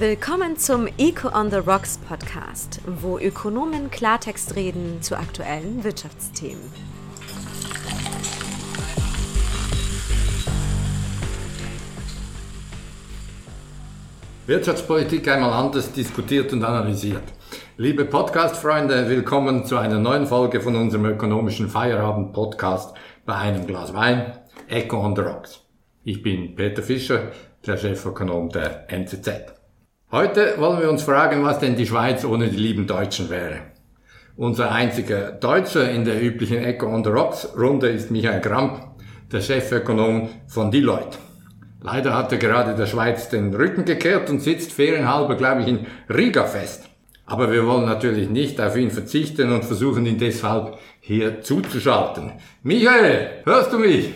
Willkommen zum Eco on the Rocks Podcast, wo Ökonomen Klartext reden zu aktuellen Wirtschaftsthemen. Wirtschaftspolitik einmal anders diskutiert und analysiert. Liebe Podcast-Freunde, willkommen zu einer neuen Folge von unserem ökonomischen Feierabend-Podcast bei einem Glas Wein, Eco on the Rocks. Ich bin Peter Fischer, der Chefökonom der NZZ. Heute wollen wir uns fragen, was denn die Schweiz ohne die lieben Deutschen wäre. Unser einziger Deutscher in der üblichen Echo on the Rocks Runde ist Michael Gramp, der Chefökonom von Deloitte. Leider hat er gerade der Schweiz den Rücken gekehrt und sitzt ferienhalber, glaube ich, in Riga fest. Aber wir wollen natürlich nicht auf ihn verzichten und versuchen ihn deshalb hier zuzuschalten. Michael, hörst du mich?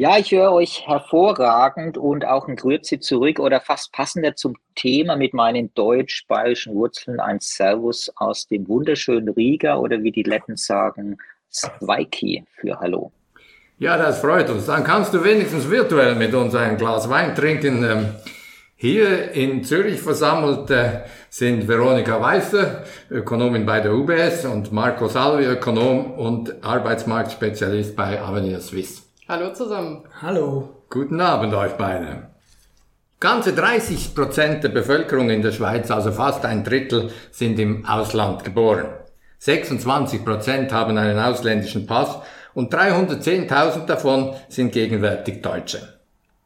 Ja, ich höre euch hervorragend und auch ein Grüezi zurück oder fast passender zum Thema mit meinen deutsch-bayerischen Wurzeln ein Servus aus dem wunderschönen Riga oder wie die Letten sagen, Zweiki für Hallo. Ja, das freut uns. Dann kannst du wenigstens virtuell mit uns ein Glas Wein trinken. Ähm, hier in Zürich versammelt äh, sind Veronika Weißer, Ökonomin bei der UBS und Marco Salvi, Ökonom und Arbeitsmarktspezialist bei Avenir Suisse. Hallo zusammen. Hallo. Guten Abend euch beide. Ganze 30 Prozent der Bevölkerung in der Schweiz, also fast ein Drittel, sind im Ausland geboren. 26 Prozent haben einen ausländischen Pass und 310.000 davon sind gegenwärtig Deutsche.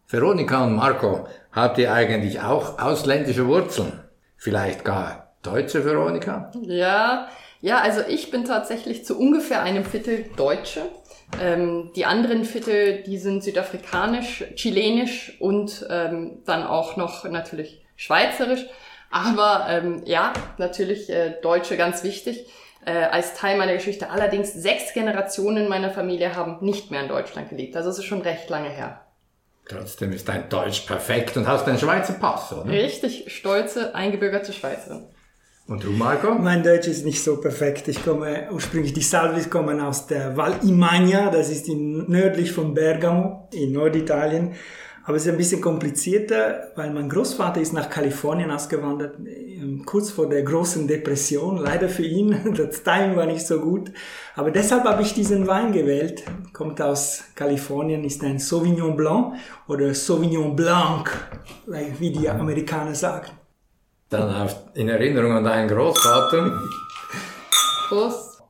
Veronika und Marco, habt ihr eigentlich auch ausländische Wurzeln? Vielleicht gar deutsche Veronika? Ja, ja, also ich bin tatsächlich zu ungefähr einem Viertel Deutsche. Ähm, die anderen Viertel, die sind südafrikanisch, chilenisch und ähm, dann auch noch natürlich schweizerisch. Aber ähm, ja, natürlich äh, Deutsche ganz wichtig äh, als Teil meiner Geschichte. Allerdings sechs Generationen meiner Familie haben nicht mehr in Deutschland gelebt. Also es ist schon recht lange her. Trotzdem ist dein Deutsch perfekt und hast einen Schweizer Pass, oder? Richtig stolze, eingebürgerte Schweizerin. Und du, Marco? Mein Deutsch ist nicht so perfekt. Ich komme ursprünglich, die Salvis kommen aus der Val Imagna, das ist in, nördlich von Bergamo in Norditalien. Aber es ist ein bisschen komplizierter, weil mein Großvater ist nach Kalifornien ausgewandert, ähm, kurz vor der großen Depression. Leider für ihn, das Time war nicht so gut. Aber deshalb habe ich diesen Wein gewählt. Kommt aus Kalifornien, ist ein Sauvignon Blanc oder Sauvignon Blanc, wie die Amerikaner sagen. Dann in Erinnerung an deinen Großvater. Prost.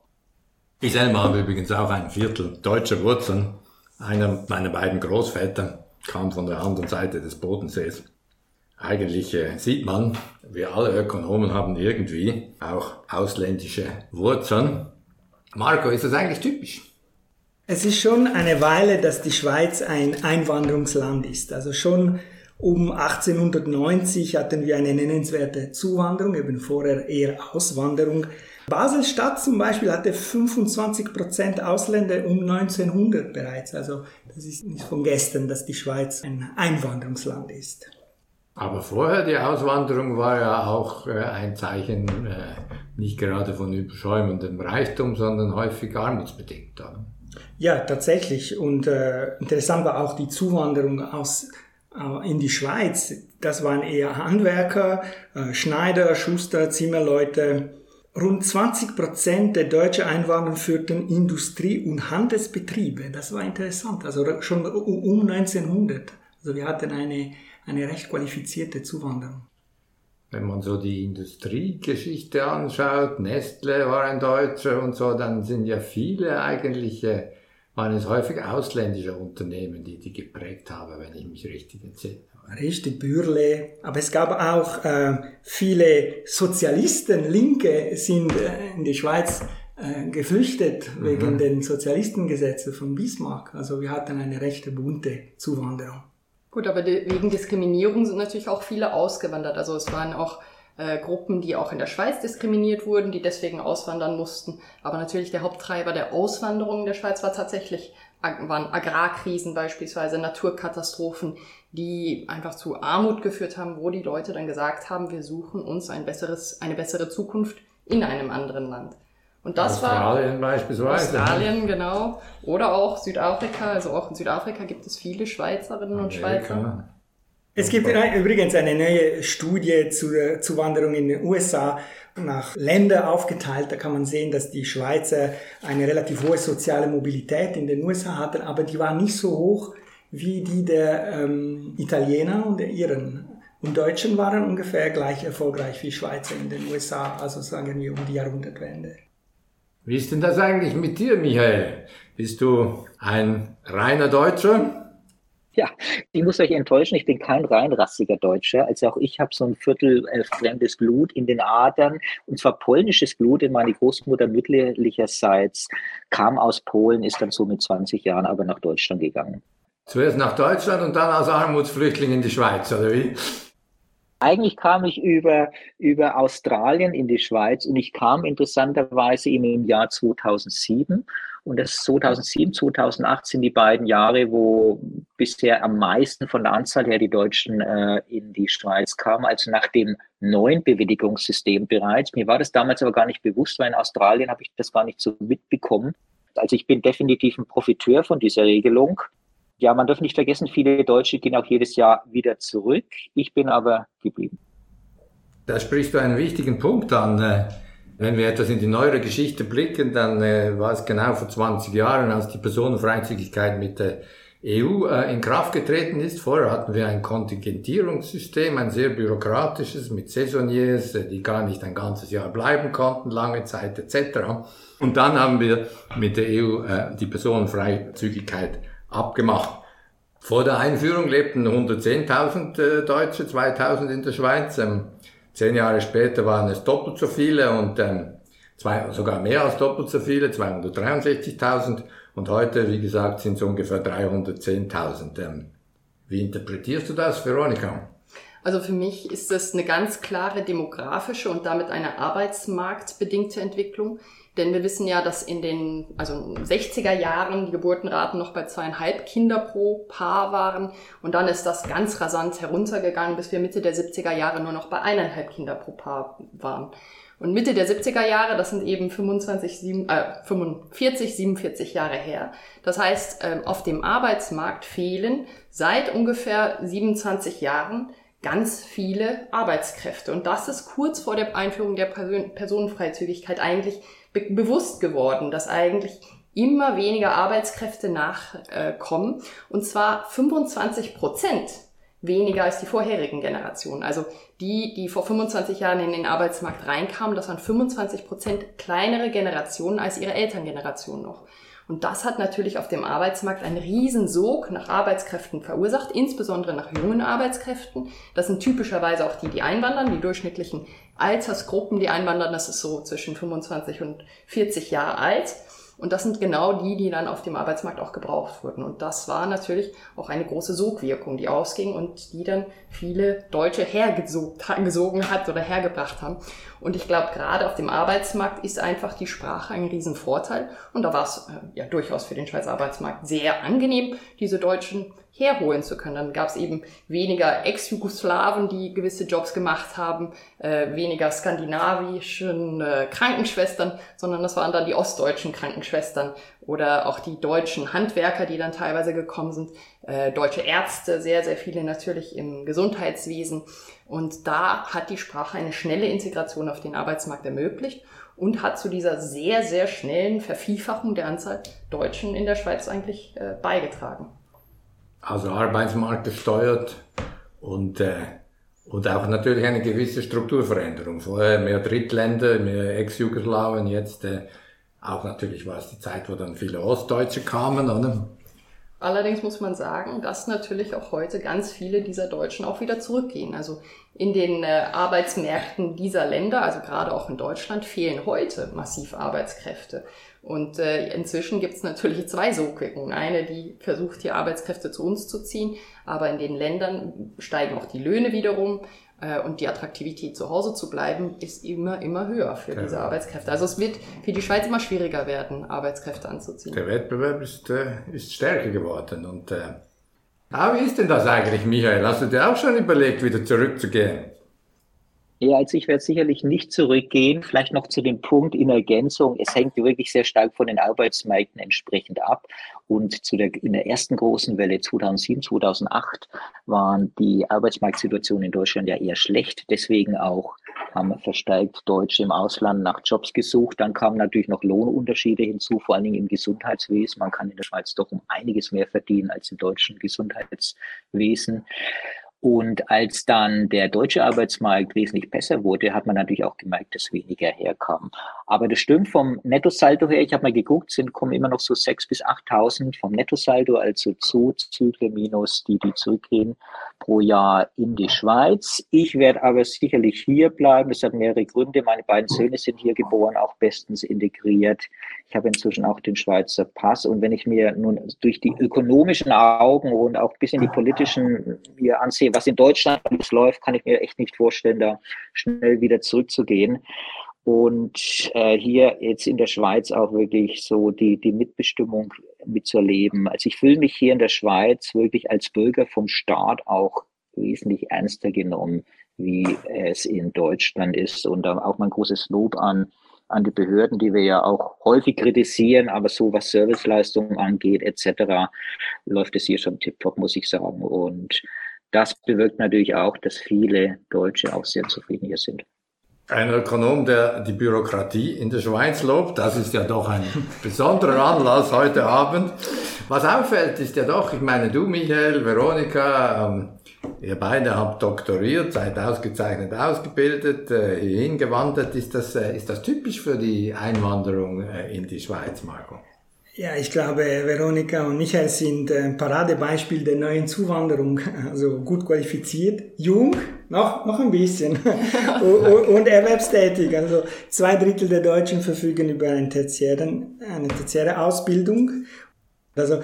Ich selber habe übrigens auch ein Viertel deutscher Wurzeln. Einer meiner beiden Großväter kam von der anderen Seite des Bodensees. Eigentlich äh, sieht man, wir alle Ökonomen haben irgendwie auch ausländische Wurzeln. Marco, ist das eigentlich typisch? Es ist schon eine Weile, dass die Schweiz ein Einwanderungsland ist. Also schon um 1890 hatten wir eine nennenswerte Zuwanderung, eben vorher eher Auswanderung. Basel-Stadt zum Beispiel hatte 25 Prozent Ausländer um 1900 bereits. Also das ist nicht von gestern, dass die Schweiz ein Einwanderungsland ist. Aber vorher die Auswanderung war ja auch äh, ein Zeichen äh, nicht gerade von überschäumendem Reichtum, sondern häufig armutsbedingt. Ja, tatsächlich. Und äh, interessant war auch die Zuwanderung aus in die Schweiz, das waren eher Handwerker, äh, Schneider, Schuster, Zimmerleute. Rund 20 Prozent der deutschen Einwanderer führten Industrie- und Handelsbetriebe. Das war interessant, also schon um 1900. Also wir hatten eine, eine recht qualifizierte Zuwanderung. Wenn man so die Industriegeschichte anschaut, Nestle war ein Deutscher und so, dann sind ja viele eigentliche waren es häufig ausländische Unternehmen, die die geprägt haben, wenn ich mich richtig erzähle. Richtig, Bürle. Aber es gab auch äh, viele Sozialisten, Linke sind äh, in die Schweiz äh, geflüchtet mhm. wegen den Sozialistengesetzen von Bismarck. Also wir hatten eine rechte bunte Zuwanderung. Gut, aber wegen Diskriminierung sind natürlich auch viele ausgewandert. Also es waren auch äh, Gruppen, die auch in der Schweiz diskriminiert wurden, die deswegen auswandern mussten. Aber natürlich der Haupttreiber der Auswanderung in der Schweiz war tatsächlich waren Agrarkrisen beispielsweise, Naturkatastrophen, die einfach zu Armut geführt haben, wo die Leute dann gesagt haben, wir suchen uns ein besseres, eine bessere Zukunft in einem anderen Land. Und das Australien war beispielsweise. Australien, genau. Oder auch Südafrika. Also auch in Südafrika gibt es viele Schweizerinnen Amerika. und Schweizer. Es gibt übrigens eine neue Studie zur Zuwanderung in den USA nach Länder aufgeteilt. Da kann man sehen, dass die Schweizer eine relativ hohe soziale Mobilität in den USA hatten, aber die war nicht so hoch wie die der ähm, Italiener und der Iren. Und Deutschen waren ungefähr gleich erfolgreich wie Schweizer in den USA, also sagen wir um die Jahrhundertwende. Wie ist denn das eigentlich mit dir, Michael? Bist du ein reiner Deutscher? Ja, ich muss euch enttäuschen, ich bin kein reinrassiger Deutscher. Also auch ich habe so ein Viertel äh, fremdes Blut in den Adern. Und zwar polnisches Blut, denn meine Großmutter mütterlicherseits kam aus Polen, ist dann so mit 20 Jahren aber nach Deutschland gegangen. Zuerst nach Deutschland und dann als Armutsflüchtling in die Schweiz, oder wie? Eigentlich kam ich über, über Australien in die Schweiz und ich kam interessanterweise im Jahr 2007 und das 2007, 2008 sind die beiden Jahre, wo bisher am meisten von der Anzahl her die Deutschen äh, in die Schweiz kamen, also nach dem neuen Bewilligungssystem bereits. Mir war das damals aber gar nicht bewusst, weil in Australien habe ich das gar nicht so mitbekommen. Also ich bin definitiv ein Profiteur von dieser Regelung. Ja, man darf nicht vergessen, viele Deutsche gehen auch jedes Jahr wieder zurück. Ich bin aber geblieben. Da sprichst du einen wichtigen Punkt an. Äh, wenn wir etwas in die neuere Geschichte blicken, dann äh, war es genau vor 20 Jahren, als die Personenfreizügigkeit mit der EU äh, in Kraft getreten ist. Vorher hatten wir ein Kontingentierungssystem, ein sehr bürokratisches mit Saisoniers, die gar nicht ein ganzes Jahr bleiben konnten, lange Zeit etc. Und dann haben wir mit der EU die Personenfreizügigkeit abgemacht. Vor der Einführung lebten 110.000 äh, Deutsche, 2.000 in der Schweiz. Ähm, Zehn Jahre später waren es doppelt so viele und ähm, zwei, sogar mehr als doppelt so viele, 263.000. Und heute, wie gesagt, sind es ungefähr 310.000. Ähm, wie interpretierst du das, Veronika? Also für mich ist das eine ganz klare demografische und damit eine arbeitsmarktbedingte Entwicklung. Denn wir wissen ja, dass in den also 60er Jahren die Geburtenraten noch bei zweieinhalb Kinder pro Paar waren. Und dann ist das ganz rasant heruntergegangen, bis wir Mitte der 70er Jahre nur noch bei eineinhalb Kinder pro Paar waren. Und Mitte der 70er Jahre, das sind eben 25, 7, äh, 45, 47 Jahre her. Das heißt, ähm, auf dem Arbeitsmarkt fehlen seit ungefähr 27 Jahren ganz viele Arbeitskräfte. Und das ist kurz vor der Einführung der Personenfreizügigkeit eigentlich be bewusst geworden, dass eigentlich immer weniger Arbeitskräfte nachkommen. und zwar 25 Prozent weniger als die vorherigen Generationen. Also die, die vor 25 Jahren in den Arbeitsmarkt reinkamen, das waren 25 Prozent kleinere Generationen als ihre Elterngeneration noch. Und das hat natürlich auf dem Arbeitsmarkt einen Riesensog nach Arbeitskräften verursacht, insbesondere nach jungen Arbeitskräften. Das sind typischerweise auch die, die einwandern, die durchschnittlichen Altersgruppen, die einwandern, das ist so zwischen 25 und 40 Jahre alt. Und das sind genau die, die dann auf dem Arbeitsmarkt auch gebraucht wurden. Und das war natürlich auch eine große Sogwirkung, die ausging und die dann viele Deutsche hergesogen hat oder hergebracht haben. Und ich glaube, gerade auf dem Arbeitsmarkt ist einfach die Sprache ein Riesenvorteil. Und da war es äh, ja durchaus für den Schweizer Arbeitsmarkt sehr angenehm, diese Deutschen herholen zu können. Dann gab es eben weniger Ex-Jugoslawen, die gewisse Jobs gemacht haben, äh, weniger skandinavischen äh, Krankenschwestern, sondern das waren dann die ostdeutschen Krankenschwestern oder auch die deutschen Handwerker, die dann teilweise gekommen sind, äh, deutsche Ärzte, sehr, sehr viele natürlich im Gesundheitswesen. Und da hat die Sprache eine schnelle Integration auf den Arbeitsmarkt ermöglicht und hat zu dieser sehr, sehr schnellen Vervielfachung der Anzahl Deutschen in der Schweiz eigentlich äh, beigetragen also Arbeitsmarkt gesteuert und, äh, und auch natürlich eine gewisse Strukturveränderung. Vorher mehr Drittländer, mehr Ex-Jugoslawien, jetzt äh, auch natürlich war es die Zeit, wo dann viele Ostdeutsche kamen, oder? Allerdings muss man sagen, dass natürlich auch heute ganz viele dieser Deutschen auch wieder zurückgehen. Also in den äh, Arbeitsmärkten dieser Länder, also gerade auch in Deutschland, fehlen heute massiv Arbeitskräfte. Und äh, inzwischen gibt es natürlich zwei Sogwirkungen. Eine, die versucht, die Arbeitskräfte zu uns zu ziehen, aber in den Ländern steigen auch die Löhne wiederum äh, und die Attraktivität zu Hause zu bleiben ist immer, immer höher für diese Arbeitskräfte. Also es wird für die Schweiz immer schwieriger werden, Arbeitskräfte anzuziehen. Der Wettbewerb ist, äh, ist stärker geworden. Und äh, ah, wie ist denn das eigentlich, Michael? Hast du dir auch schon überlegt, wieder zurückzugehen? Ja, also ich werde sicherlich nicht zurückgehen. Vielleicht noch zu dem Punkt in Ergänzung. Es hängt wirklich sehr stark von den Arbeitsmärkten entsprechend ab. Und zu der, in der ersten großen Welle 2007, 2008 waren die Arbeitsmarktsituationen in Deutschland ja eher schlecht. Deswegen auch haben verstärkt Deutsche im Ausland nach Jobs gesucht. Dann kamen natürlich noch Lohnunterschiede hinzu, vor allen Dingen im Gesundheitswesen. Man kann in der Schweiz doch um einiges mehr verdienen als im deutschen Gesundheitswesen. Und als dann der deutsche Arbeitsmarkt wesentlich besser wurde, hat man natürlich auch gemerkt, dass weniger herkam. Aber das stimmt vom Nettosaldo her, ich habe mal geguckt, sind kommen immer noch so 6.000 bis 8.000 vom Nettosaldo, also Zuzüge minus die, die zurückgehen, pro Jahr in die Schweiz. Ich werde aber sicherlich hier bleiben. Das hat mehrere Gründe. Meine beiden Söhne sind hier geboren, auch bestens integriert. Ich habe inzwischen auch den Schweizer Pass. Und wenn ich mir nun durch die ökonomischen Augen und auch bis in die politischen mir ansehe, was in Deutschland alles läuft, kann ich mir echt nicht vorstellen, da schnell wieder zurückzugehen. Und äh, hier jetzt in der Schweiz auch wirklich so die, die Mitbestimmung mitzuerleben. Also ich fühle mich hier in der Schweiz wirklich als Bürger vom Staat auch wesentlich ernster genommen, wie es in Deutschland ist. Und auch mein großes Lob an, an die Behörden, die wir ja auch häufig kritisieren, aber so was Serviceleistungen angeht etc., läuft es hier schon tiptop, muss ich sagen. Und das bewirkt natürlich auch, dass viele Deutsche auch sehr zufrieden hier sind. Ein Ökonom, der die Bürokratie in der Schweiz lobt, das ist ja doch ein besonderer Anlass heute Abend. Was auffällt, ist ja doch, ich meine, du, Michael, Veronika, ähm, ihr beide habt doktoriert, seid ausgezeichnet ausgebildet, äh, hingewandert. Ist das, äh, ist das typisch für die Einwanderung äh, in die Schweiz, Marco? Ja, ich glaube, Veronika und Michael sind ein Paradebeispiel der neuen Zuwanderung. Also gut qualifiziert, jung, noch, noch ein bisschen und, und erwerbstätig. Also zwei Drittel der Deutschen verfügen über eine tertiäre, eine tertiäre Ausbildung. Also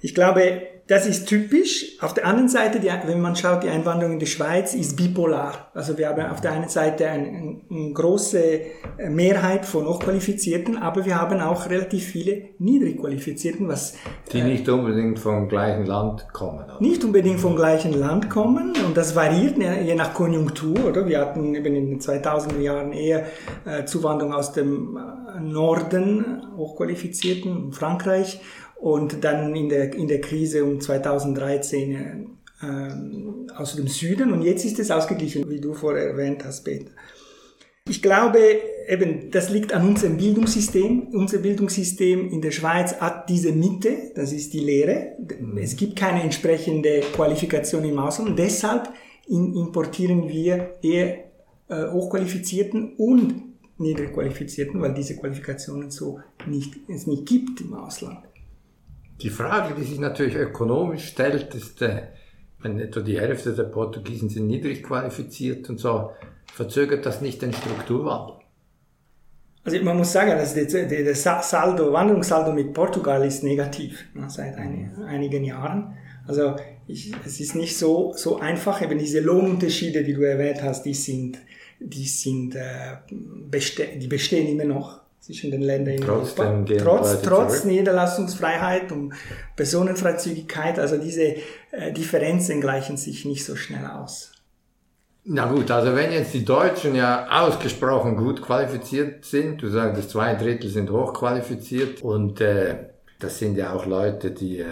ich glaube, das ist typisch. Auf der anderen Seite, die, wenn man schaut, die Einwanderung in die Schweiz ist bipolar. Also wir haben auf der einen Seite eine, eine große Mehrheit von Hochqualifizierten, aber wir haben auch relativ viele Niedrigqualifizierten, was die äh, nicht unbedingt vom gleichen Land kommen. Oder? Nicht unbedingt vom gleichen Land kommen und das variiert je nach Konjunktur. Oder wir hatten eben in den 2000er Jahren eher äh, Zuwanderung aus dem äh, Norden, Hochqualifizierten, Frankreich und dann in der, in der Krise um 2013 äh, aus dem Süden und jetzt ist es ausgeglichen, wie du vorher erwähnt hast, Peter. Ich glaube, eben, das liegt an unserem Bildungssystem. Unser Bildungssystem in der Schweiz hat diese Mitte, das ist die Lehre. Es gibt keine entsprechende Qualifikation im Ausland deshalb importieren wir eher äh, Hochqualifizierten und Niedrigqualifizierten, weil diese Qualifikationen so nicht, es nicht gibt im Ausland. Die Frage, die sich natürlich ökonomisch stellt, ist, äh, wenn etwa die Hälfte der Portugiesen sind niedrig qualifiziert und so, verzögert das nicht den Strukturwandel? Also man muss sagen, dass der, Saldo, Wanderungssaldo mit Portugal ist negativ ne, seit ein, einigen Jahren. Also ich, es ist nicht so, so einfach. Eben diese Lohnunterschiede, die du erwähnt hast, die sind, die sind, äh, die bestehen immer noch zwischen den Ländern in Trotzdem Europa. Trotz, trotz Niederlassungsfreiheit und Personenfreizügigkeit, also diese äh, Differenzen gleichen sich nicht so schnell aus. Na gut, also wenn jetzt die Deutschen ja ausgesprochen gut qualifiziert sind, du sagst, zwei Drittel sind hochqualifiziert und äh, das sind ja auch Leute, die äh,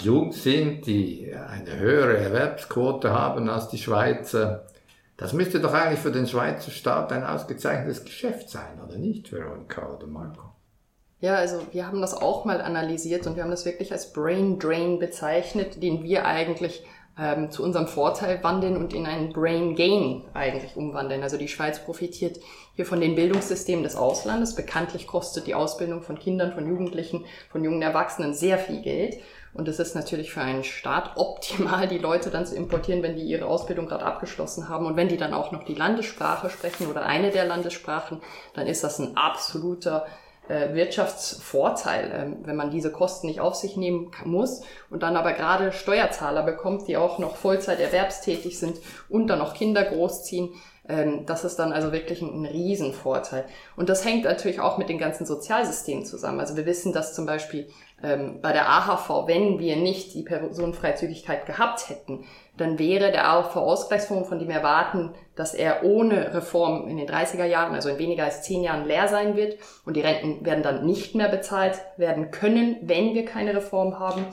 jung sind, die eine höhere Erwerbsquote haben als die Schweizer. Das müsste doch eigentlich für den Schweizer Staat ein ausgezeichnetes Geschäft sein, oder nicht, Veronika oder Marco? Ja, also wir haben das auch mal analysiert und wir haben das wirklich als Brain Drain bezeichnet, den wir eigentlich ähm, zu unserem Vorteil wandeln und in einen Brain Gain eigentlich umwandeln. Also die Schweiz profitiert hier von den Bildungssystemen des Auslandes. Bekanntlich kostet die Ausbildung von Kindern, von Jugendlichen, von jungen Erwachsenen sehr viel Geld. Und es ist natürlich für einen Staat optimal, die Leute dann zu importieren, wenn die ihre Ausbildung gerade abgeschlossen haben. Und wenn die dann auch noch die Landessprache sprechen oder eine der Landessprachen, dann ist das ein absoluter äh, Wirtschaftsvorteil, äh, wenn man diese Kosten nicht auf sich nehmen muss und dann aber gerade Steuerzahler bekommt, die auch noch Vollzeit erwerbstätig sind und dann noch Kinder großziehen, Ähm, das ist dann also wirklich ein Riesenvorteil. Und das hängt natürlich auch mit den ganzen Sozialsystemen zusammen. Also wir wissen, dass zum Beispiel ähm, bei der AHV, wenn wir nicht die Personenfreizügigkeit gehabt hätten, dann wäre der AHV-Ausgleichsfonds, von dem wir erwarten, dass er ohne Reform in den 30er Jahren, also in weniger als 10 Jahren leer sein wird und die Renten werden dann nicht mehr bezahlt werden können, wenn wir keine Reform haben.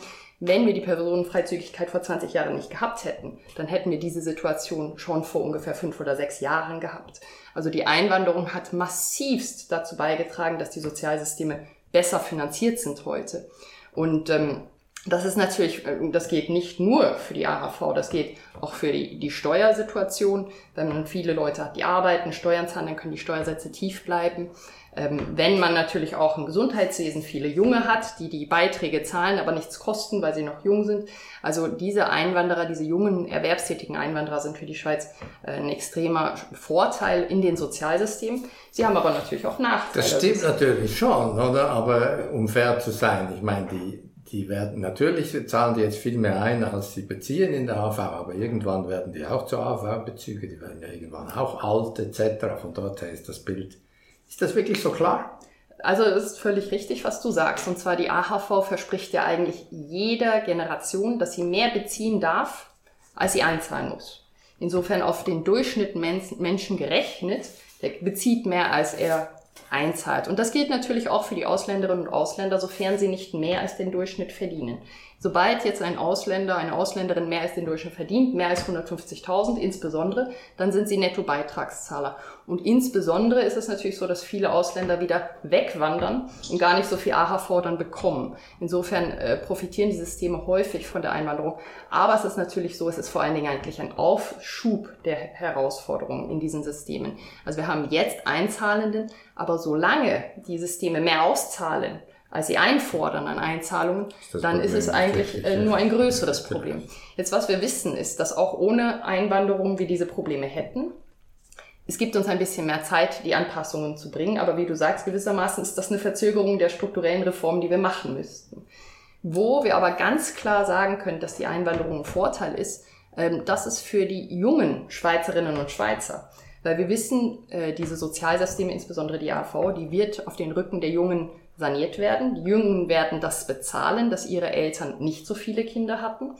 Wenn wir die Personenfreizügigkeit vor 20 Jahren nicht gehabt hätten, dann hätten wir diese Situation schon vor ungefähr fünf oder sechs Jahren gehabt. Also die Einwanderung hat massivst dazu beigetragen, dass die Sozialsysteme besser finanziert sind heute. Und ähm, das ist natürlich, äh, das geht nicht nur für die AHV, das geht auch für die, die Steuersituation. Wenn man viele Leute hat, die arbeiten, Steuern zahlen, dann können die Steuersätze tief bleiben. Ähm, wenn man natürlich auch im Gesundheitswesen viele Junge hat, die die Beiträge zahlen, aber nichts kosten, weil sie noch jung sind. Also diese Einwanderer, diese jungen erwerbstätigen Einwanderer sind für die Schweiz äh, ein extremer Vorteil in den Sozialsystemen. Sie haben aber natürlich auch Nachteile. Das stimmt natürlich schon, oder? Aber um fair zu sein, ich meine, die die werden natürlich zahlen die jetzt viel mehr ein, als sie beziehen in der AV, aber irgendwann werden die auch zur AV-Bezüge, die werden ja irgendwann auch alt etc. Von dort her ist das Bild. Ist das wirklich so klar? Also es ist völlig richtig, was du sagst. Und zwar die AHV verspricht ja eigentlich jeder Generation, dass sie mehr beziehen darf, als sie einzahlen muss. Insofern auf den Durchschnitt Menschen gerechnet, der bezieht mehr, als er einzahlt. Und das gilt natürlich auch für die Ausländerinnen und Ausländer, sofern sie nicht mehr als den Durchschnitt verdienen. Sobald jetzt ein Ausländer, eine Ausländerin mehr als den Durchschnitt verdient, mehr als 150.000 insbesondere, dann sind sie Nettobeitragszahler. Und insbesondere ist es natürlich so, dass viele Ausländer wieder wegwandern und gar nicht so viel AHV dann bekommen. Insofern äh, profitieren die Systeme häufig von der Einwanderung. Aber es ist natürlich so, es ist vor allen Dingen eigentlich ein Aufschub der Herausforderungen in diesen Systemen. Also wir haben jetzt Einzahlenden, aber solange die Systeme mehr auszahlen, als sie einfordern an Einzahlungen, ist dann Problem ist es eigentlich äh, nur ein größeres Problem. Jetzt, was wir wissen, ist, dass auch ohne Einwanderung wir diese Probleme hätten. Es gibt uns ein bisschen mehr Zeit, die Anpassungen zu bringen, aber wie du sagst, gewissermaßen ist das eine Verzögerung der strukturellen Reformen, die wir machen müssten. Wo wir aber ganz klar sagen können, dass die Einwanderung ein Vorteil ist, ähm, das ist für die jungen Schweizerinnen und Schweizer. Weil wir wissen, äh, diese Sozialsysteme, insbesondere die AV, die wird auf den Rücken der Jungen saniert werden. Die Jungen werden das bezahlen, dass ihre Eltern nicht so viele Kinder hatten.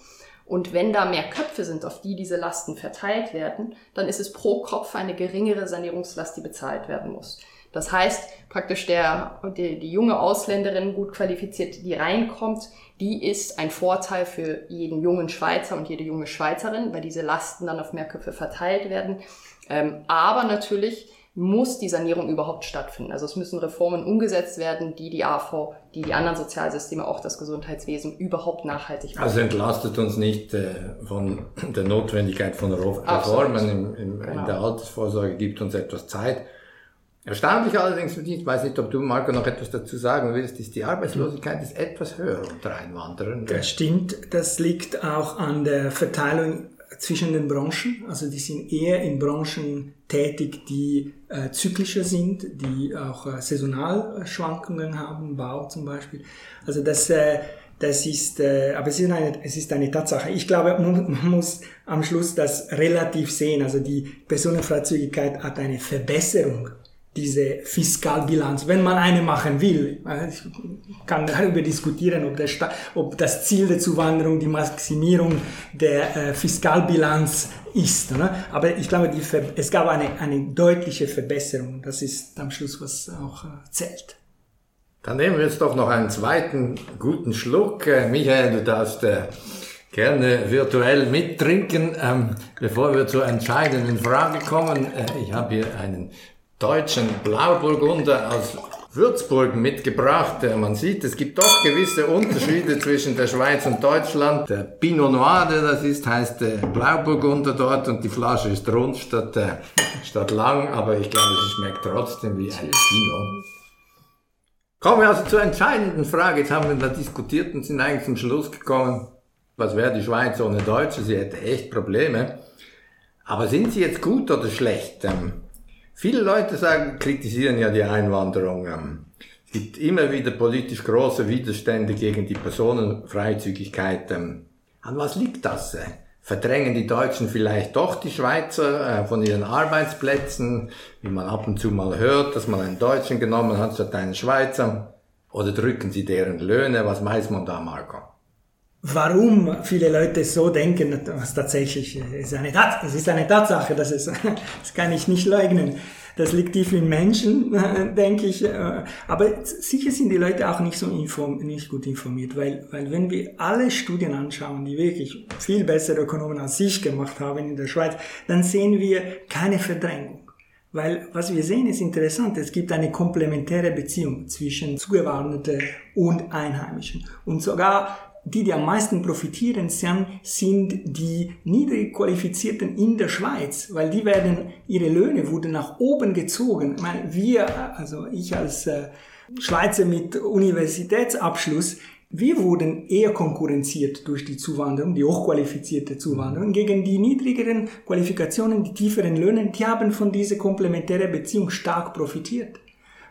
Und wenn da mehr Köpfe sind, auf die diese Lasten verteilt werden, dann ist es pro Kopf eine geringere Sanierungslast, die bezahlt werden muss. Das heißt, praktisch der, die, die junge Ausländerin, gut qualifiziert, die reinkommt, die ist ein Vorteil für jeden jungen Schweizer und jede junge Schweizerin, weil diese Lasten dann auf mehr Köpfe verteilt werden. Ähm, aber natürlich muss die Sanierung überhaupt stattfinden. Also es müssen Reformen umgesetzt werden, die die AV, die die anderen Sozialsysteme, auch das Gesundheitswesen überhaupt nachhaltig machen. Also entlastet uns nicht äh, von der Notwendigkeit von Reformen im, im, genau. in der Altersvorsorge, gibt uns etwas Zeit. Erstaunlich allerdings, ich weiß nicht, ob du, Marco, noch etwas dazu sagen willst, ist die Arbeitslosigkeit ist etwas höher unter Einwanderern. Das stimmt, das liegt auch an der Verteilung zwischen den Branchen. Also die sind eher in Branchen tätig, die äh, zyklischer sind, die auch äh, Saisonalschwankungen haben, Bau zum Beispiel. Also das, äh, das ist, äh, aber es ist, eine, es ist eine Tatsache. Ich glaube, man, man muss am Schluss das relativ sehen. Also die Personenfreizügigkeit hat eine Verbesserung diese Fiskalbilanz, wenn man eine machen will. Ich kann darüber diskutieren, ob, der ob das Ziel der Zuwanderung die Maximierung der äh, Fiskalbilanz ist. Ne? Aber ich glaube, es gab eine, eine deutliche Verbesserung. Das ist am Schluss, was auch äh, zählt. Dann nehmen wir jetzt doch noch einen zweiten guten Schluck. Äh, Michael, du darfst äh, gerne virtuell mittrinken. Ähm, bevor wir zur entscheidenden Frage kommen, äh, ich habe hier einen deutschen Blauburgunder aus Würzburg mitgebracht. Man sieht, es gibt doch gewisse Unterschiede zwischen der Schweiz und Deutschland. Der Pinot Noir, der das ist, heißt Blauburgunder dort und die Flasche ist rund statt, äh, statt lang, aber ich glaube, es schmeckt trotzdem wie ein Pinot. Kommen wir also zur entscheidenden Frage. Jetzt haben wir da diskutiert und sind eigentlich zum Schluss gekommen, was wäre die Schweiz ohne Deutsche? Sie hätte echt Probleme. Aber sind sie jetzt gut oder schlecht? Ähm, Viele Leute sagen, kritisieren ja die Einwanderung. Ähm, es gibt immer wieder politisch große Widerstände gegen die Personenfreizügigkeit. Ähm, an was liegt das? Äh? Verdrängen die Deutschen vielleicht doch die Schweizer äh, von ihren Arbeitsplätzen, wie man ab und zu mal hört, dass man einen Deutschen genommen hat statt einen Schweizer? Oder drücken sie deren Löhne? Was weiß man da, Marco? Warum viele Leute so denken, was tatsächlich ist eine, das ist eine Tatsache, das, ist, das kann ich nicht leugnen. Das liegt tief in Menschen, denke ich. Aber sicher sind die Leute auch nicht so inform nicht gut informiert, weil, weil wenn wir alle Studien anschauen, die wirklich viel bessere Ökonomen als ich gemacht haben in der Schweiz, dann sehen wir keine Verdrängung. Weil was wir sehen ist interessant, es gibt eine komplementäre Beziehung zwischen Zugewanderten und Einheimischen. Und sogar die, die am meisten profitieren, sind die niedrig qualifizierten in der Schweiz, weil die werden, ihre Löhne wurden nach oben gezogen. Ich meine, wir, also ich als äh, Schweizer mit Universitätsabschluss, wir wurden eher konkurrenziert durch die Zuwanderung, die hochqualifizierte Zuwanderung, gegen die niedrigeren Qualifikationen, die tieferen Löhne, die haben von dieser komplementären Beziehung stark profitiert.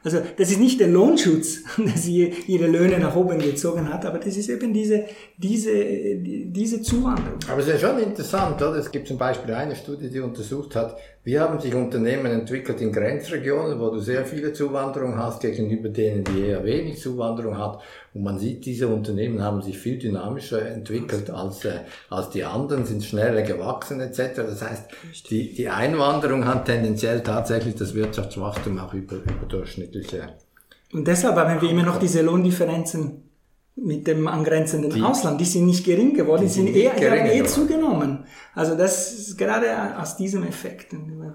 Also das ist nicht der Lohnschutz, dass sie ihre Löhne nach oben gezogen hat, aber das ist eben diese, diese, diese Zuwanderung. Aber es ist ja schon interessant, oder? Es gibt zum Beispiel eine Studie, die untersucht hat, wie haben sich Unternehmen entwickelt in Grenzregionen, wo du sehr viele Zuwanderung hast, gegenüber denen, die eher wenig Zuwanderung hat. Und man sieht, diese Unternehmen haben sich viel dynamischer entwickelt als, äh, als die anderen, sind schneller gewachsen etc. Das heißt, die, die Einwanderung hat tendenziell tatsächlich das Wirtschaftswachstum auch über, überdurchschnittliche. Und deshalb haben wir immer noch diese Lohndifferenzen mit dem angrenzenden die, Ausland. Die sind nicht gering geworden, die sind, sind eher, haben eher zugenommen. Also das ist gerade aus diesem Effekt.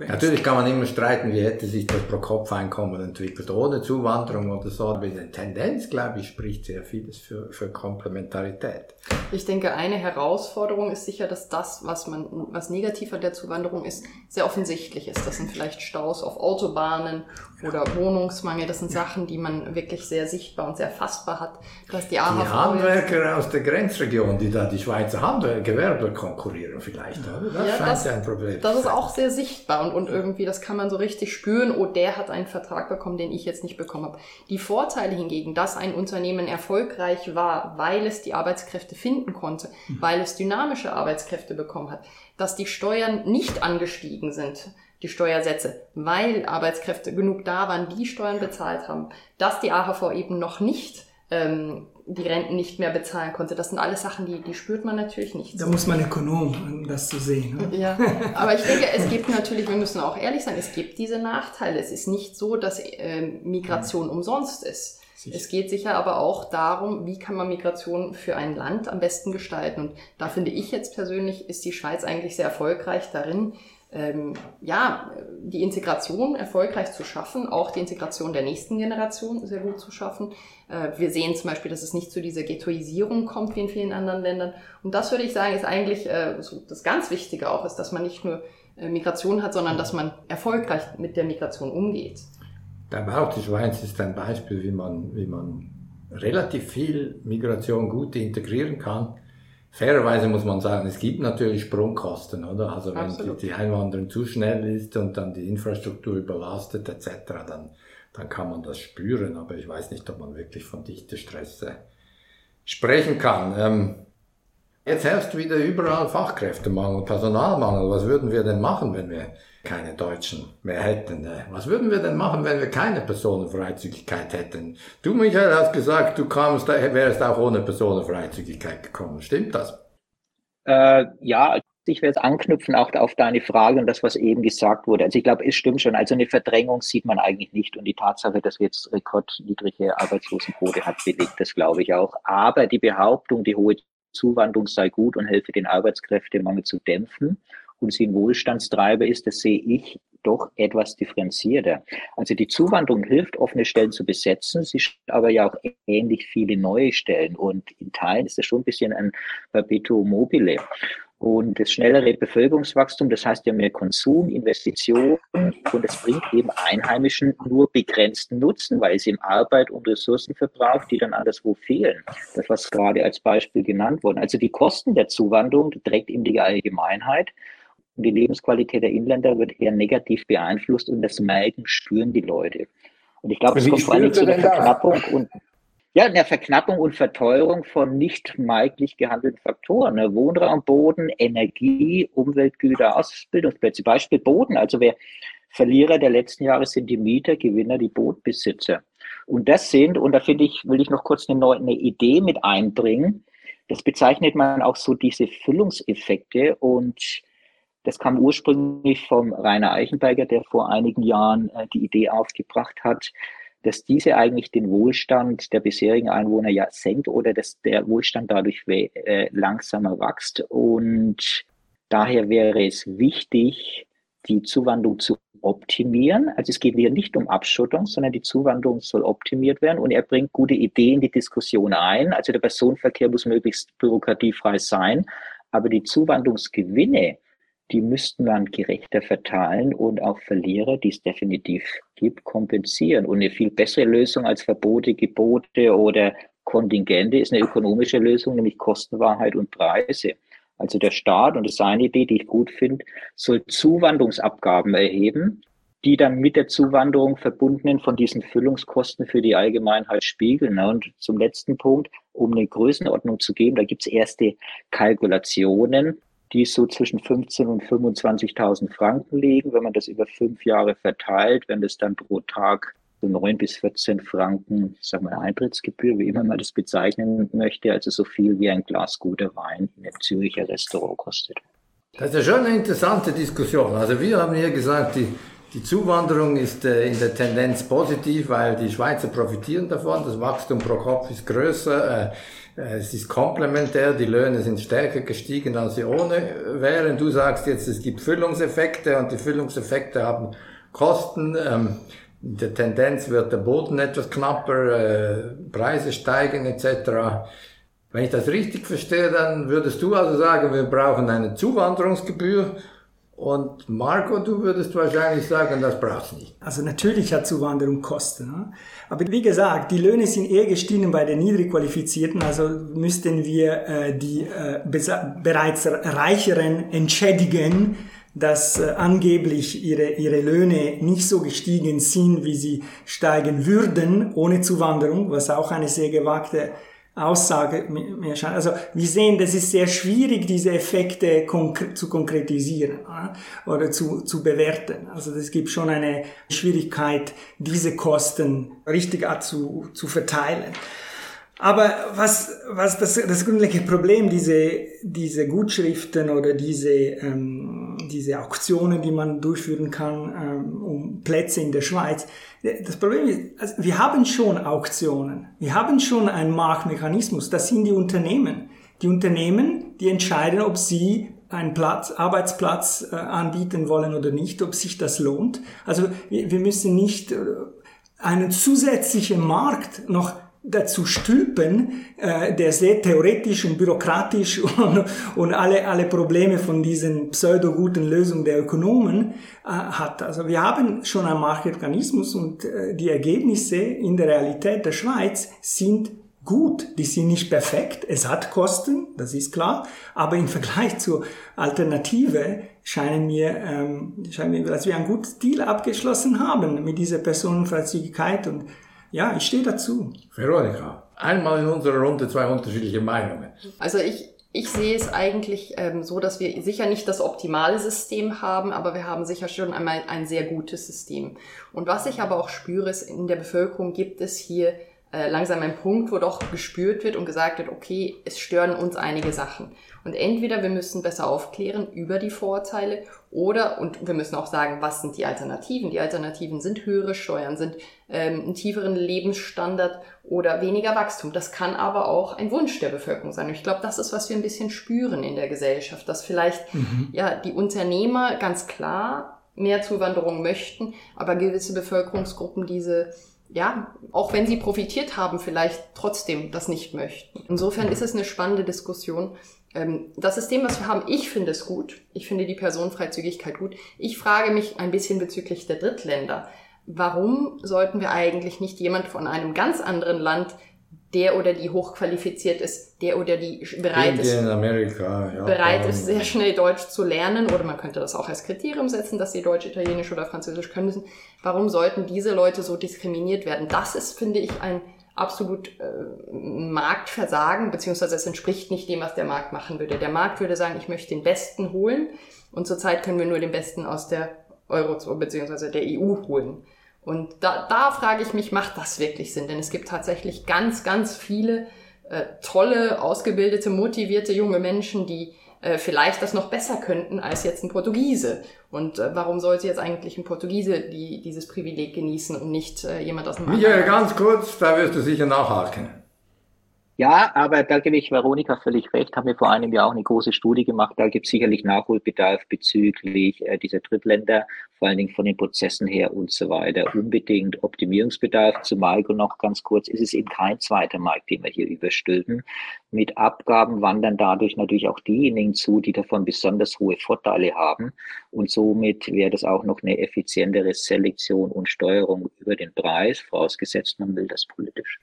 Natürlich kann man immer streiten, wie hätte sich das Pro-Kopf-Einkommen entwickelt ohne Zuwanderung oder so. Aber der Tendenz, glaube ich, spricht sehr vieles für, für Komplementarität. Ich denke, eine Herausforderung ist sicher, dass das, was man, was negativer der Zuwanderung ist, sehr offensichtlich ist. Das sind vielleicht Staus auf Autobahnen oder Wohnungsmangel. Das sind Sachen, die man wirklich sehr sichtbar und sehr fassbar hat. Dass die, Die Handwerker aus der Grenzregion, die da die Schweizer Handwerker, konkurrieren vielleicht, oder? Das ja, scheint das, ja ein Problem. Das ist auch sehr sichtbar und, und irgendwie, das kann man so richtig spüren, oh, der hat einen Vertrag bekommen, den ich jetzt nicht bekommen habe. Die Vorteile hingegen, dass ein Unternehmen erfolgreich war, weil es die Arbeitskräfte finden konnte, mhm. weil es dynamische Arbeitskräfte bekommen hat, dass die Steuern nicht angestiegen sind, die Steuersätze, weil Arbeitskräfte genug da waren, die Steuern bezahlt haben, dass die AHV eben noch nicht ähm, die Renten nicht mehr bezahlen konnte. Das sind alles Sachen, die, die spürt man natürlich nicht. Da so. muss man Ökonom, um das zu sehen. Ne? Ja, aber ich denke, es gibt natürlich, wir müssen auch ehrlich sein, es gibt diese Nachteile. Es ist nicht so, dass äh, Migration umsonst ist. Sicher. Es geht sicher aber auch darum, wie kann man Migration für ein Land am besten gestalten. Und da finde ich jetzt persönlich, ist die Schweiz eigentlich sehr erfolgreich darin, ähm, ja, die Integration erfolgreich zu schaffen, auch die Integration der nächsten Generation sehr gut zu schaffen. Äh, wir sehen zum Beispiel, dass es nicht zu dieser Ghettoisierung kommt wie in vielen anderen Ländern. Und das würde ich sagen, ist eigentlich äh, so das ganz Wichtige auch, ist, dass man nicht nur äh, Migration hat, sondern dass man erfolgreich mit der Migration umgeht. Da auch die Schweiz ist ein Beispiel, wie man, wie man relativ viel Migration gut integrieren kann Fairerweise muss man sagen, es gibt natürlich Sprungkosten, oder? Also wenn die, die, Einwanderung zu schnell ist und dann die Infrastruktur überlastet etc., dann, dann kann man das spüren. Aber ich weiß nicht, ob man wirklich von Dichtestress sprechen kann. Ähm, jetzt herrscht wieder überall Fachkräftemangel, Personalmangel. Was würden wir denn machen, wenn wir keine Deutschen mehr hätten. Äh, was würden wir denn machen, wenn wir keine Personenfreizügigkeit hätten? Du, Michael, hast gesagt, du kamst, wärst auch ohne Personenfreizügigkeit gekommen. Stimmt das? Äh, ja, ich werde anknüpfen auch auf deine Frage und das, was eben gesagt wurde. Also ich glaube, es stimmt schon. Also eine Verdrängung sieht man eigentlich nicht und die Tatsache, dass wir jetzt rekordniedrige Arbeitslosenquote hat, belegt das, glaube ich auch. Aber die Behauptung, die hohe Zuwanderung sei gut und helfe den Arbeitskräftemangel zu dämpfen und sie ein Wohlstandstreiber ist, das sehe ich doch etwas differenzierter. Also die Zuwanderung hilft, offene Stellen zu besetzen, sie aber ja auch ähnlich viele neue Stellen und in Teilen ist das schon ein bisschen ein Perpetuum mobile. Und das schnellere Bevölkerungswachstum, das heißt ja mehr Konsum, Investitionen und es bringt eben Einheimischen nur begrenzten Nutzen, weil es eben Arbeit und Ressourcen verbraucht, die dann anderswo fehlen. Das, was gerade als Beispiel genannt wurde. Also die Kosten der Zuwanderung trägt eben die Allgemeinheit die Lebensqualität der Inländer wird eher negativ beeinflusst und das Melden spüren die Leute. Und ich glaube, es kommt vor allem zu der Verknappung und Ja, eine Verknappung und Verteuerung von nicht marktlich gehandelten Faktoren. Ne? Wohnraum, Boden, Energie, Umweltgüter, Ausbildungsplätze. Beispiel Boden. Also wer Verlierer der letzten Jahre sind die Mieter, Gewinner die Bootbesitzer. Und das sind, und da finde ich, will ich noch kurz eine, neue, eine Idee mit einbringen. Das bezeichnet man auch so diese Füllungseffekte und das kam ursprünglich vom Rainer Eichenberger, der vor einigen Jahren äh, die Idee aufgebracht hat, dass diese eigentlich den Wohlstand der bisherigen Einwohner ja senkt oder dass der Wohlstand dadurch äh, langsamer wächst. Und daher wäre es wichtig, die Zuwanderung zu optimieren. Also es geht hier nicht um Abschottung, sondern die Zuwanderung soll optimiert werden und er bringt gute Ideen in die Diskussion ein. Also der Personenverkehr muss möglichst bürokratiefrei sein, aber die Zuwanderungsgewinne, die müssten man gerechter verteilen und auch Verlierer, die es definitiv gibt, kompensieren. Und eine viel bessere Lösung als Verbote, Gebote oder Kontingente ist eine ökonomische Lösung, nämlich Kostenwahrheit und Preise. Also der Staat, und das ist eine Idee, die ich gut finde, soll Zuwanderungsabgaben erheben, die dann mit der Zuwanderung verbundenen von diesen Füllungskosten für die Allgemeinheit spiegeln. Und zum letzten Punkt, um eine Größenordnung zu geben, da gibt es erste Kalkulationen, die so zwischen 15.000 und 25.000 Franken liegen. Wenn man das über fünf Jahre verteilt, wenn das dann pro Tag so 9 bis 14 Franken, sagen wir, Eintrittsgebühr, wie immer man das bezeichnen möchte, also so viel wie ein Glas guter Wein in einem Züricher Restaurant kostet. Das ist ja schon eine interessante Diskussion. Also wir haben hier gesagt, die, die Zuwanderung ist äh, in der Tendenz positiv, weil die Schweizer profitieren davon. Das Wachstum pro Kopf ist größer. Äh, es ist komplementär, die Löhne sind stärker gestiegen, als sie ohne wären. Du sagst jetzt, es gibt Füllungseffekte und die Füllungseffekte haben Kosten. Ähm, in der Tendenz wird der Boden etwas knapper, äh, Preise steigen etc. Wenn ich das richtig verstehe, dann würdest du also sagen, wir brauchen eine Zuwanderungsgebühr und Marco, du würdest wahrscheinlich sagen, das brauchst du nicht. Also natürlich hat Zuwanderung Kosten. Ne? Aber wie gesagt, die Löhne sind eher gestiegen bei den Niedrigqualifizierten, also müssten wir äh, die äh, bereits Reicheren entschädigen, dass äh, angeblich ihre, ihre Löhne nicht so gestiegen sind, wie sie steigen würden ohne Zuwanderung, was auch eine sehr gewagte Aussage mir scheint. Also wir sehen, das ist sehr schwierig, diese Effekte konkre zu konkretisieren oder zu, zu bewerten. Also es gibt schon eine Schwierigkeit, diese Kosten richtig zu, zu verteilen. Aber was, was das, das grundlegende Problem, diese, diese Gutschriften oder diese, ähm, diese Auktionen, die man durchführen kann, ähm, um Plätze in der Schweiz, das Problem ist, also wir haben schon Auktionen, wir haben schon einen Marktmechanismus, das sind die Unternehmen. Die Unternehmen, die entscheiden, ob sie einen Platz, Arbeitsplatz äh, anbieten wollen oder nicht, ob sich das lohnt. Also wir, wir müssen nicht äh, einen zusätzlichen Markt noch dazu stülpen, äh, der sehr theoretisch und bürokratisch und, und alle, alle Probleme von diesen pseudo-guten Lösungen der Ökonomen äh, hat. Also wir haben schon einen Marktmechanismus und äh, die Ergebnisse in der Realität der Schweiz sind gut. Die sind nicht perfekt. Es hat Kosten, das ist klar. Aber im Vergleich zur Alternative scheinen mir, ähm, scheinen mir, dass wir einen guten Deal abgeschlossen haben mit dieser Personenfreizügigkeit und ja, ich stehe dazu. Veronika, einmal in unserer Runde zwei unterschiedliche Meinungen. Also ich, ich sehe es eigentlich ähm, so, dass wir sicher nicht das optimale System haben, aber wir haben sicher schon einmal ein sehr gutes System. Und was ich aber auch spüre, ist, in der Bevölkerung gibt es hier äh, langsam einen Punkt, wo doch gespürt wird und gesagt wird, okay, es stören uns einige Sachen. Und entweder wir müssen besser aufklären über die Vorurteile oder, und wir müssen auch sagen, was sind die Alternativen? Die Alternativen sind höhere Steuern, sind ähm, einen tieferen Lebensstandard oder weniger Wachstum. Das kann aber auch ein Wunsch der Bevölkerung sein. Und ich glaube, das ist, was wir ein bisschen spüren in der Gesellschaft, dass vielleicht mhm. ja die Unternehmer ganz klar mehr Zuwanderung möchten, aber gewisse Bevölkerungsgruppen diese ja, auch wenn sie profitiert haben, vielleicht trotzdem das nicht möchten. Insofern ist es eine spannende Diskussion, das System, was wir haben, ich finde es gut. Ich finde die Personenfreizügigkeit gut. Ich frage mich ein bisschen bezüglich der Drittländer. Warum sollten wir eigentlich nicht jemand von einem ganz anderen Land, der oder die hochqualifiziert ist, der oder die bereit ist, Amerika, ja, bereit ist, sehr schnell Deutsch zu lernen, oder man könnte das auch als Kriterium setzen, dass sie Deutsch, Italienisch oder Französisch können müssen. Warum sollten diese Leute so diskriminiert werden? Das ist, finde ich, ein absolut äh, Marktversagen, beziehungsweise es entspricht nicht dem, was der Markt machen würde. Der Markt würde sagen, ich möchte den Besten holen und zurzeit können wir nur den Besten aus der Eurozone beziehungsweise der EU holen. Und da, da frage ich mich, macht das wirklich Sinn? Denn es gibt tatsächlich ganz, ganz viele äh, tolle, ausgebildete, motivierte junge Menschen, die äh, vielleicht das noch besser könnten als jetzt ein Portugiese. Und äh, warum sollte jetzt eigentlich ein Portugiese die, dieses Privileg genießen und nicht äh, jemand aus dem Michael, ganz kurz, da wirst du sicher nachhaken. Ja, aber da gebe ich Veronika völlig recht. Haben wir vor einem Jahr auch eine große Studie gemacht. Da gibt es sicherlich Nachholbedarf bezüglich äh, dieser Drittländer, vor allen Dingen von den Prozessen her und so weiter. Unbedingt Optimierungsbedarf. Zu Marco noch ganz kurz. Ist es eben kein zweiter Markt, den wir hier überstülpen. Mit Abgaben wandern dadurch natürlich auch diejenigen zu, die davon besonders hohe Vorteile haben. Und somit wäre das auch noch eine effizientere Selektion und Steuerung über den Preis, vorausgesetzt man will das politisch.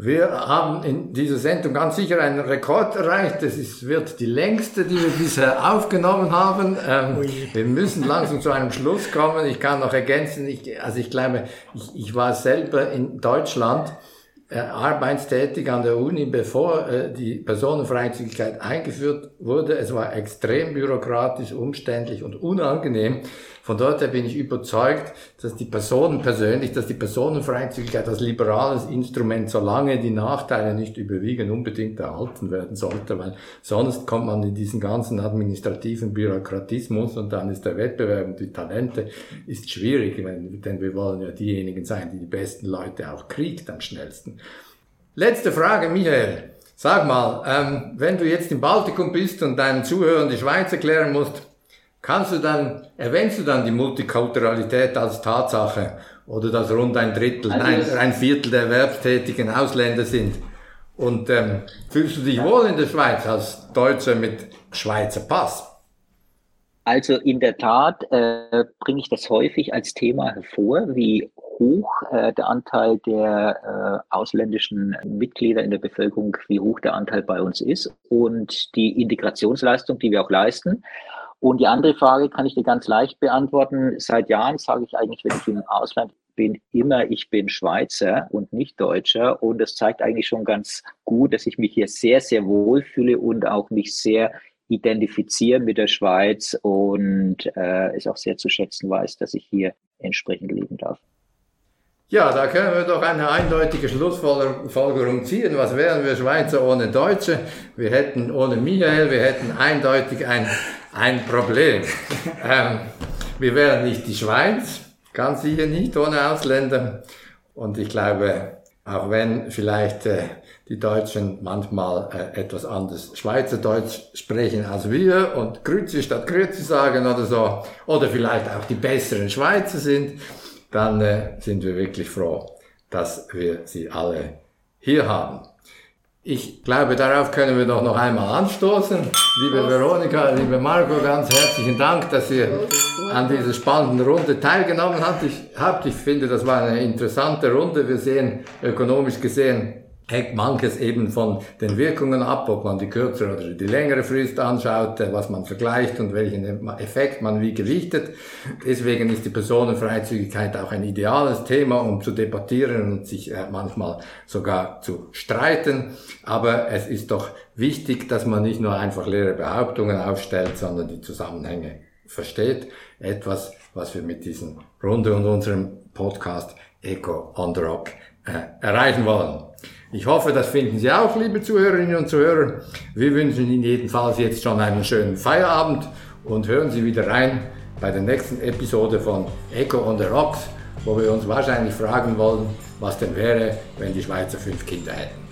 Wir haben in dieser Sendung ganz sicher einen Rekord erreicht. Das ist, wird die längste, die wir bisher aufgenommen haben. Ähm, wir müssen langsam zu einem Schluss kommen. Ich kann noch ergänzen, ich, also ich glaube, ich, ich war selber in Deutschland äh, arbeitstätig an der Uni, bevor äh, die Personenfreizügigkeit eingeführt wurde. Es war extrem bürokratisch, umständlich und unangenehm. Von dort her bin ich überzeugt, dass die Personen persönlich, dass die Personenfreizügigkeit als liberales Instrument, solange die Nachteile nicht überwiegen, unbedingt erhalten werden sollte, weil sonst kommt man in diesen ganzen administrativen Bürokratismus und dann ist der Wettbewerb und die Talente ist schwierig, denn wir wollen ja diejenigen sein, die die besten Leute auch kriegt am schnellsten. Letzte Frage, Michael. Sag mal, ähm, wenn du jetzt im Baltikum bist und deinen Zuhörern die Schweiz erklären musst, Kannst du dann, erwähnst du dann die Multikulturalität als Tatsache oder dass rund ein Drittel, also nein, ein Viertel der Erwerbstätigen Ausländer sind? Und ähm, fühlst du dich wohl in der Schweiz als Deutscher mit Schweizer Pass? Also in der Tat äh, bringe ich das häufig als Thema hervor, wie hoch äh, der Anteil der äh, ausländischen Mitglieder in der Bevölkerung, wie hoch der Anteil bei uns ist und die Integrationsleistung, die wir auch leisten. Und die andere Frage kann ich dir ganz leicht beantworten. Seit Jahren sage ich eigentlich, wenn ich im Ausland bin, immer, ich bin Schweizer und nicht Deutscher. Und das zeigt eigentlich schon ganz gut, dass ich mich hier sehr, sehr wohl fühle und auch mich sehr identifiziere mit der Schweiz und äh, es auch sehr zu schätzen weiß, dass ich hier entsprechend leben darf. Ja, da können wir doch eine eindeutige Schlussfolgerung ziehen. Was wären wir Schweizer ohne Deutsche? Wir hätten ohne Michael, wir hätten eindeutig ein, ein Problem. Ähm, wir wären nicht die Schweiz, ganz sicher nicht ohne Ausländer. Und ich glaube, auch wenn vielleicht äh, die Deutschen manchmal äh, etwas anders Schweizerdeutsch sprechen als wir und Grüezi statt Grüezi sagen oder so, oder vielleicht auch die besseren Schweizer sind, dann äh, sind wir wirklich froh, dass wir sie alle hier haben. Ich glaube, darauf können wir doch noch einmal anstoßen. Liebe Veronika, liebe Marco, ganz herzlichen Dank, dass ihr an dieser spannenden Runde teilgenommen habt. Ich, habt. ich finde, das war eine interessante Runde. Wir sehen ökonomisch gesehen hängt manches eben von den Wirkungen ab, ob man die kürzere oder die längere Frist anschaut, äh, was man vergleicht und welchen Effekt man wie gewichtet. Deswegen ist die Personenfreizügigkeit auch ein ideales Thema, um zu debattieren und sich äh, manchmal sogar zu streiten. Aber es ist doch wichtig, dass man nicht nur einfach leere Behauptungen aufstellt, sondern die Zusammenhänge versteht. Etwas, was wir mit diesem Runde und unserem Podcast Eco on the Rock äh, erreichen wollen. Ich hoffe, das finden Sie auch, liebe Zuhörerinnen und Zuhörer. Wir wünschen Ihnen jedenfalls jetzt schon einen schönen Feierabend und hören Sie wieder rein bei der nächsten Episode von Echo on the Rocks, wo wir uns wahrscheinlich fragen wollen, was denn wäre, wenn die Schweizer fünf Kinder hätten.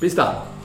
Bis dann!